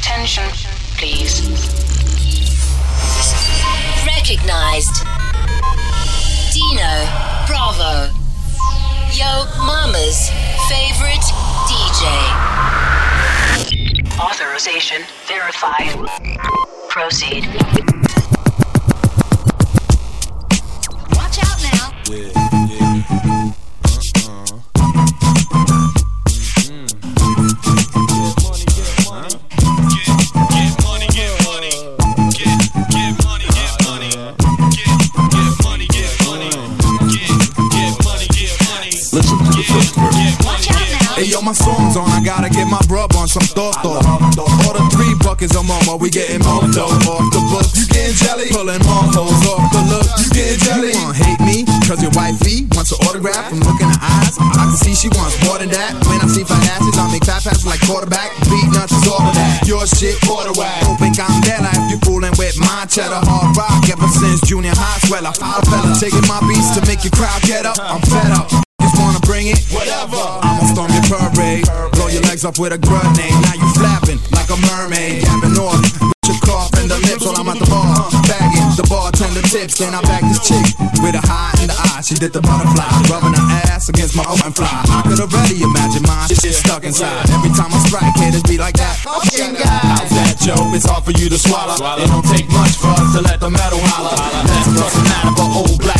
Attention, please. Recognized. Dino Bravo. Yo Mama's favorite DJ. Authorization verified. Proceed. Watch out now. Listen Hey yo, my song's on, I gotta get my brub on some thought thought. Order three buckets of mama, we getting more dough off the books. You getting jelly? Pulling more hoes off the look. You getting jelly? You wanna hate me? Cause your wifey wants an autograph from looking her eyes. I can see she wants more than that. When I see fat asses, I make fat passes like quarterback. Beatnuts is all of that. Your shit, quarter whack. Don't think I'm dead like you fooling with my cheddar. Hard rock ever since junior high swell. I fella taking my beats to make your crowd get up. I'm fed up. Parade. Blow your legs up with a grenade. Now you flapping like a mermaid. Yapping off. With your cough and the lips while I'm at the bar. Bagging the bartender tips. Then I back this chick with a high in the eye. She did the butterfly. Rubbing her ass against my open fly. I could already imagine my shit stuck inside. Every time I strike, haters be like that. Oh, Fucking guy. How's that, Joe? It's hard for you to swallow. It don't take much for us to let the metal holler. Let's the matter for old black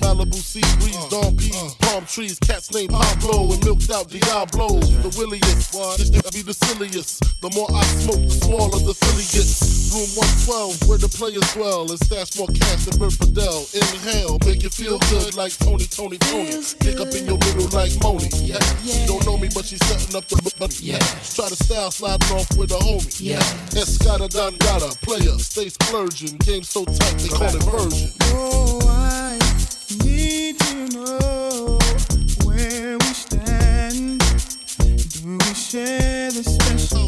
Malibu sea breeze, uh, dawn peas, uh. palm trees, cats named Pablo and milked out Diablo. The williest, this nigga be the silliest. The more I smoke, the smaller the silly gets. Room 112, where the players dwell, and stash more cash than Bert Fidel. Inhale, make you feel good like Tony, Tony, Tony. Pick up in your middle like Moni. Yeah, she don't know me, but she's setting up the money. Yeah, try to style sliding off with a homie. Yeah, Escada Dangada, player, stay splurging. Game so tight, they call it version. Oh, I share the special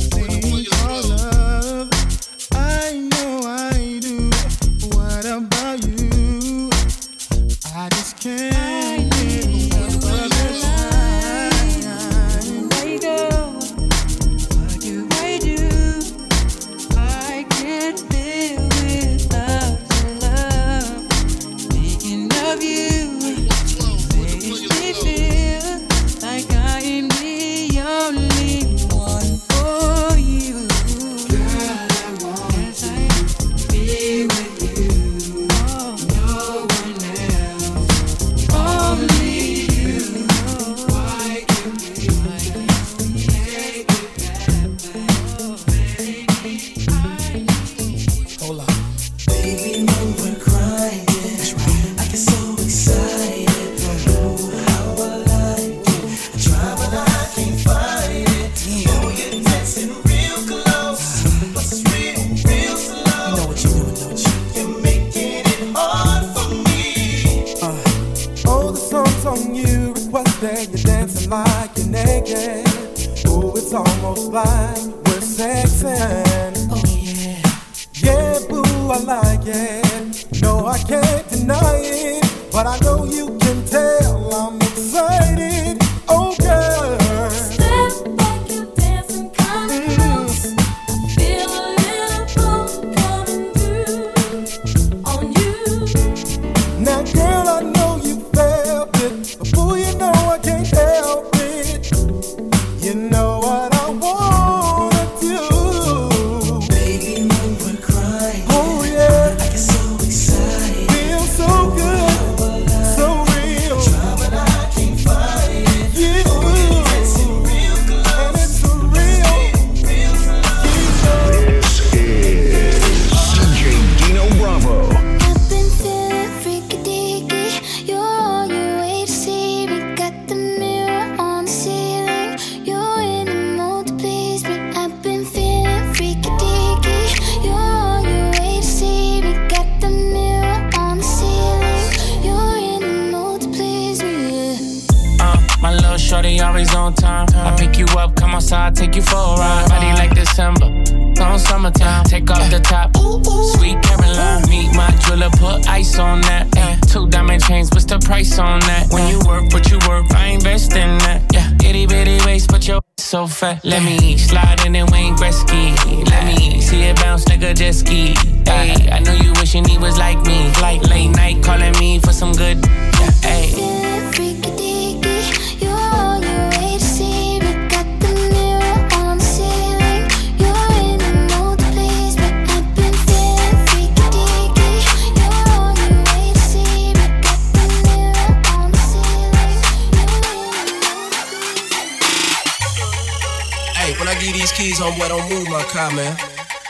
somewhere, don't move my car, man.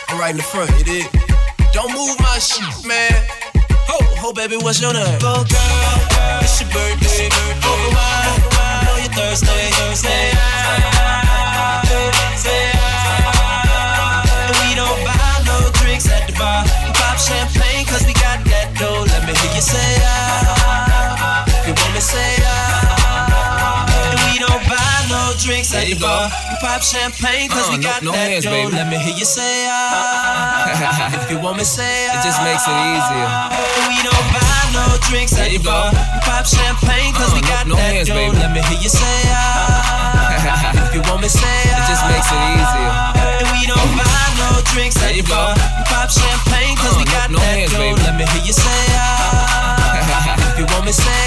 I'm right in the front, you dig? Don't move my shit, man. Ho, ho, baby, what's your name? Go, girl, girl it's your birthday. Over wine, I know you're Thursday, Thursday. Thursday. And we don't buy no drinks at the bar. We pop champagne, we got that dough. Let me hear you say, ah. You wanna say, ah no drinks at the bar. You pop champagne cause uh, we uh-uh, got no, no that hands, dough. Baby. Let me hear you say ah. ah. if you want me, say ah. It just ah, makes it ah. easier. We don't buy no drinks there at the bar. You pop champagne cause uh, we uh-uh, got no, no that hands, dough. Baby. Let me hear you say ah. if you want me, say ah. It just makes it easier. And we don't buy no drinks there at the bar. You pop champagne cause uh, we got no, no that hands, dough. Baby. Let me hear you say ah. if you want me, say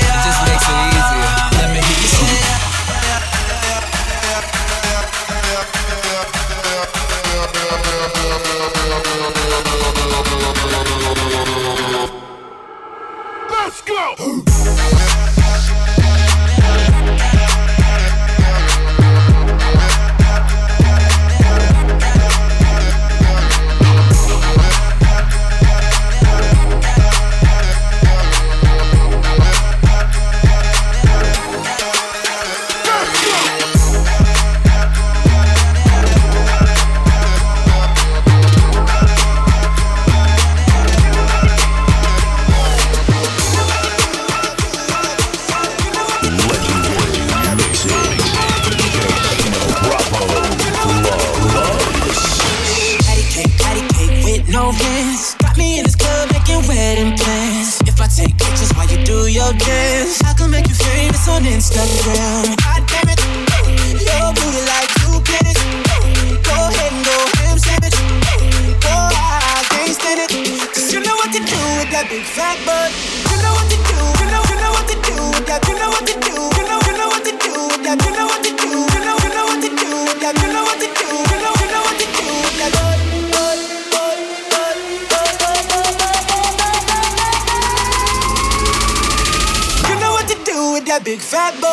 on Instagram. fat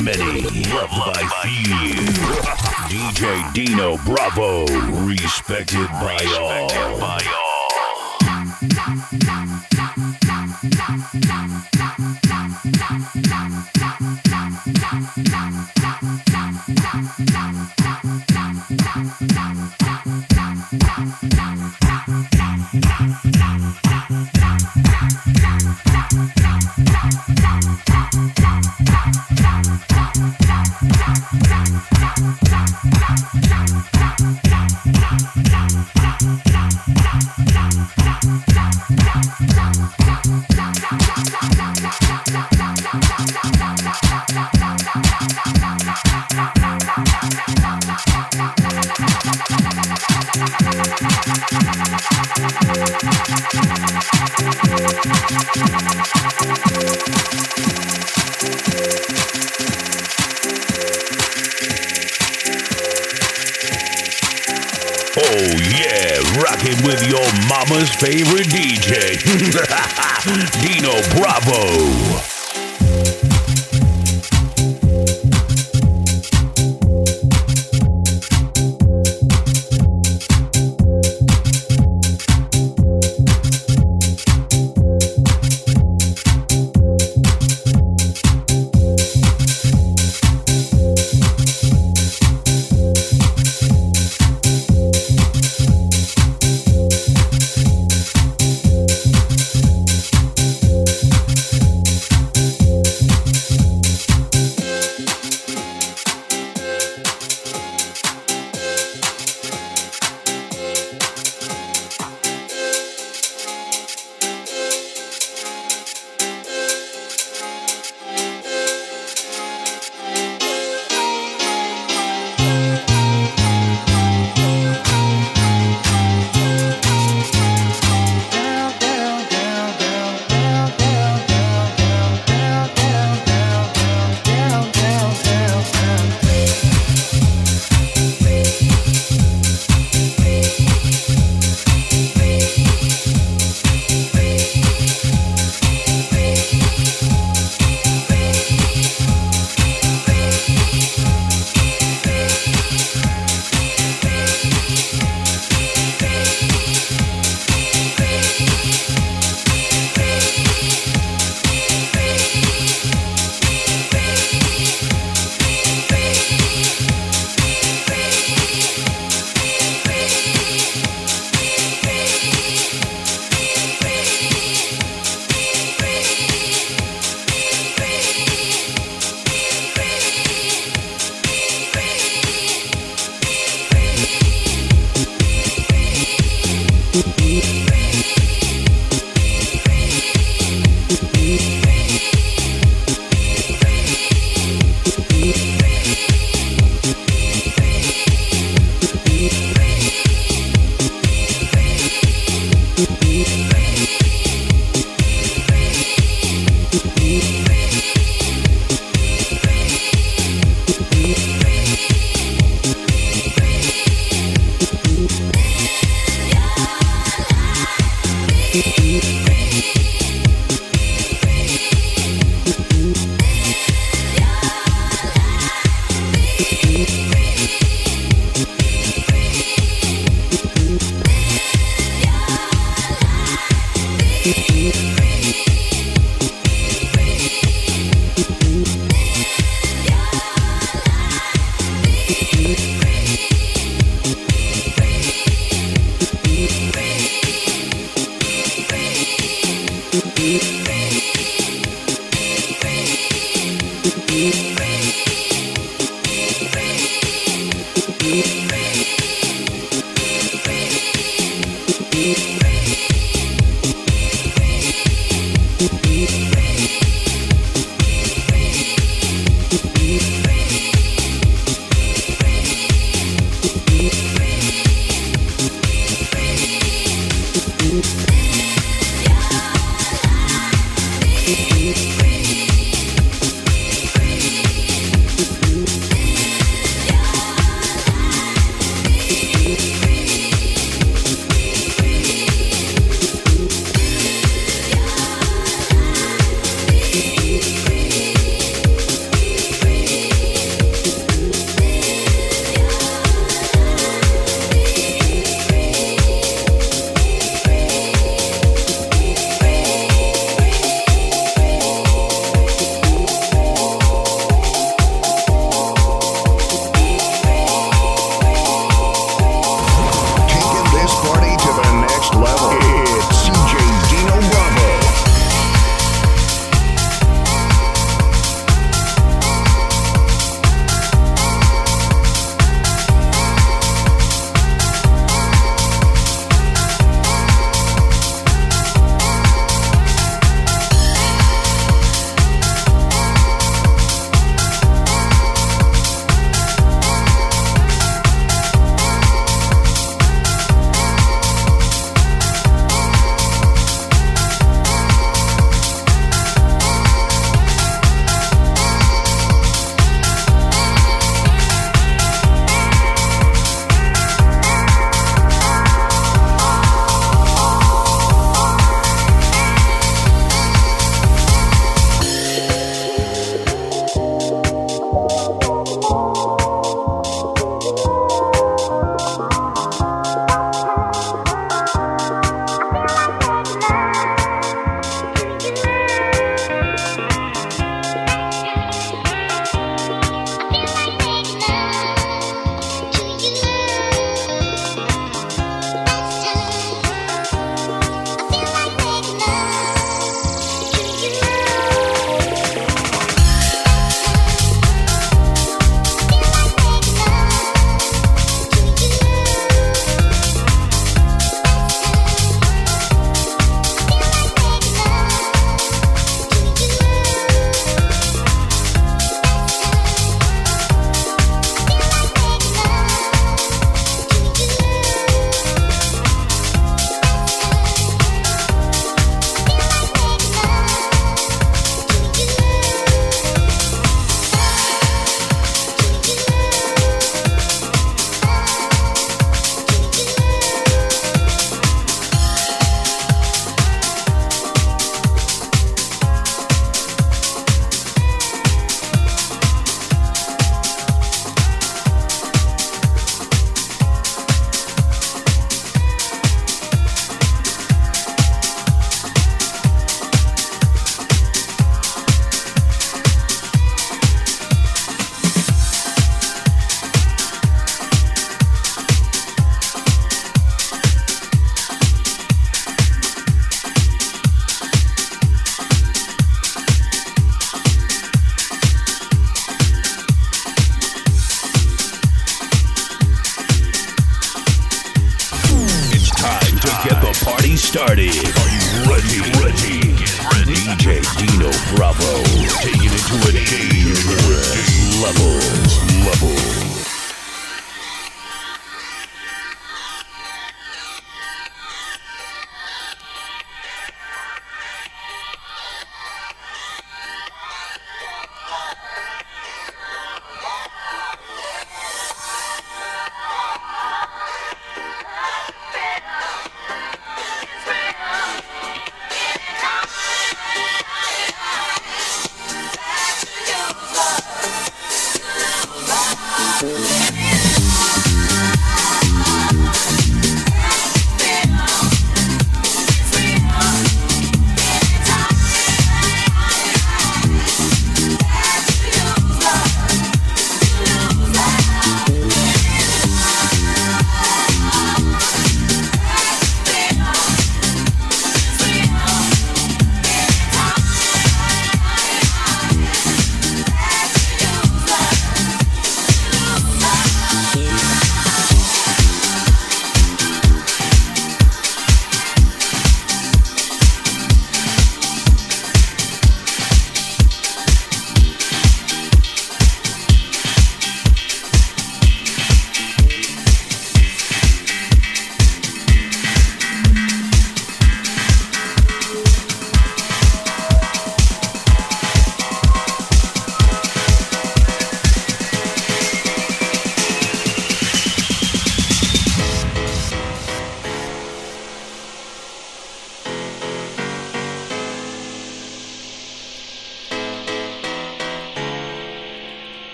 many, loved by few. DJ Dino Bravo, respected by all. Mama's favorite DJ, Dino Bravo.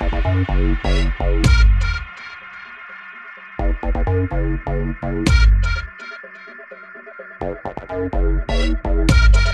Thank you.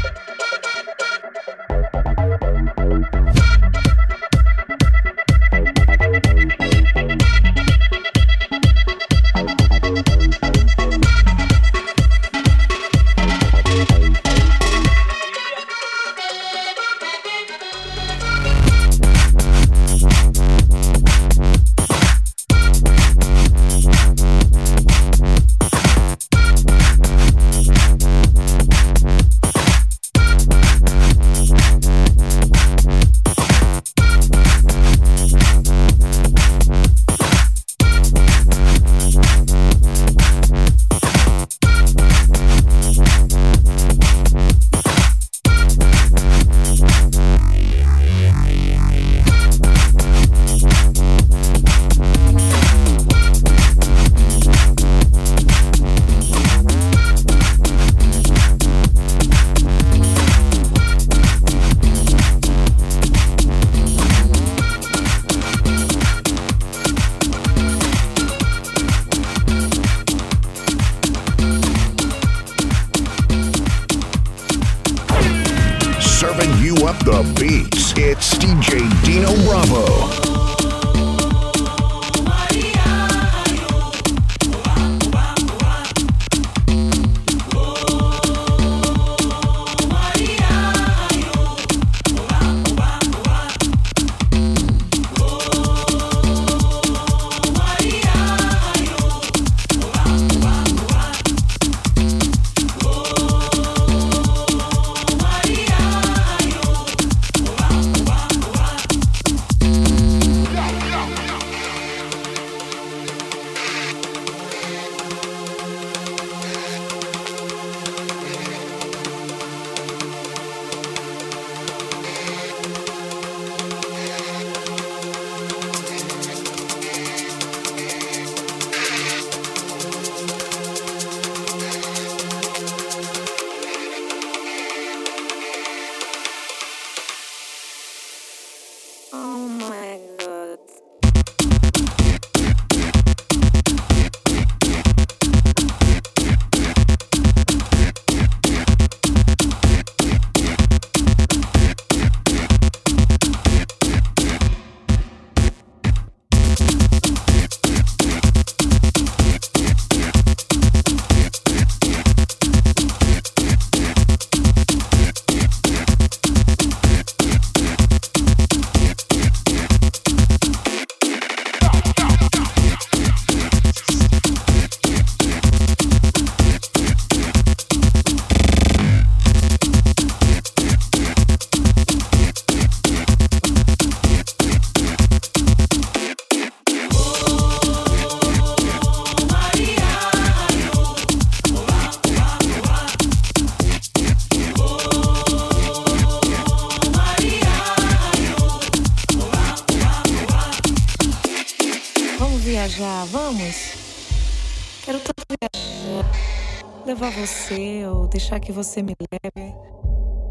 Você ou deixar que você me leve.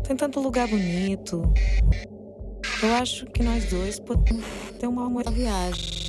Tem tanto lugar bonito. Eu acho que nós dois podemos ter uma boa viagem.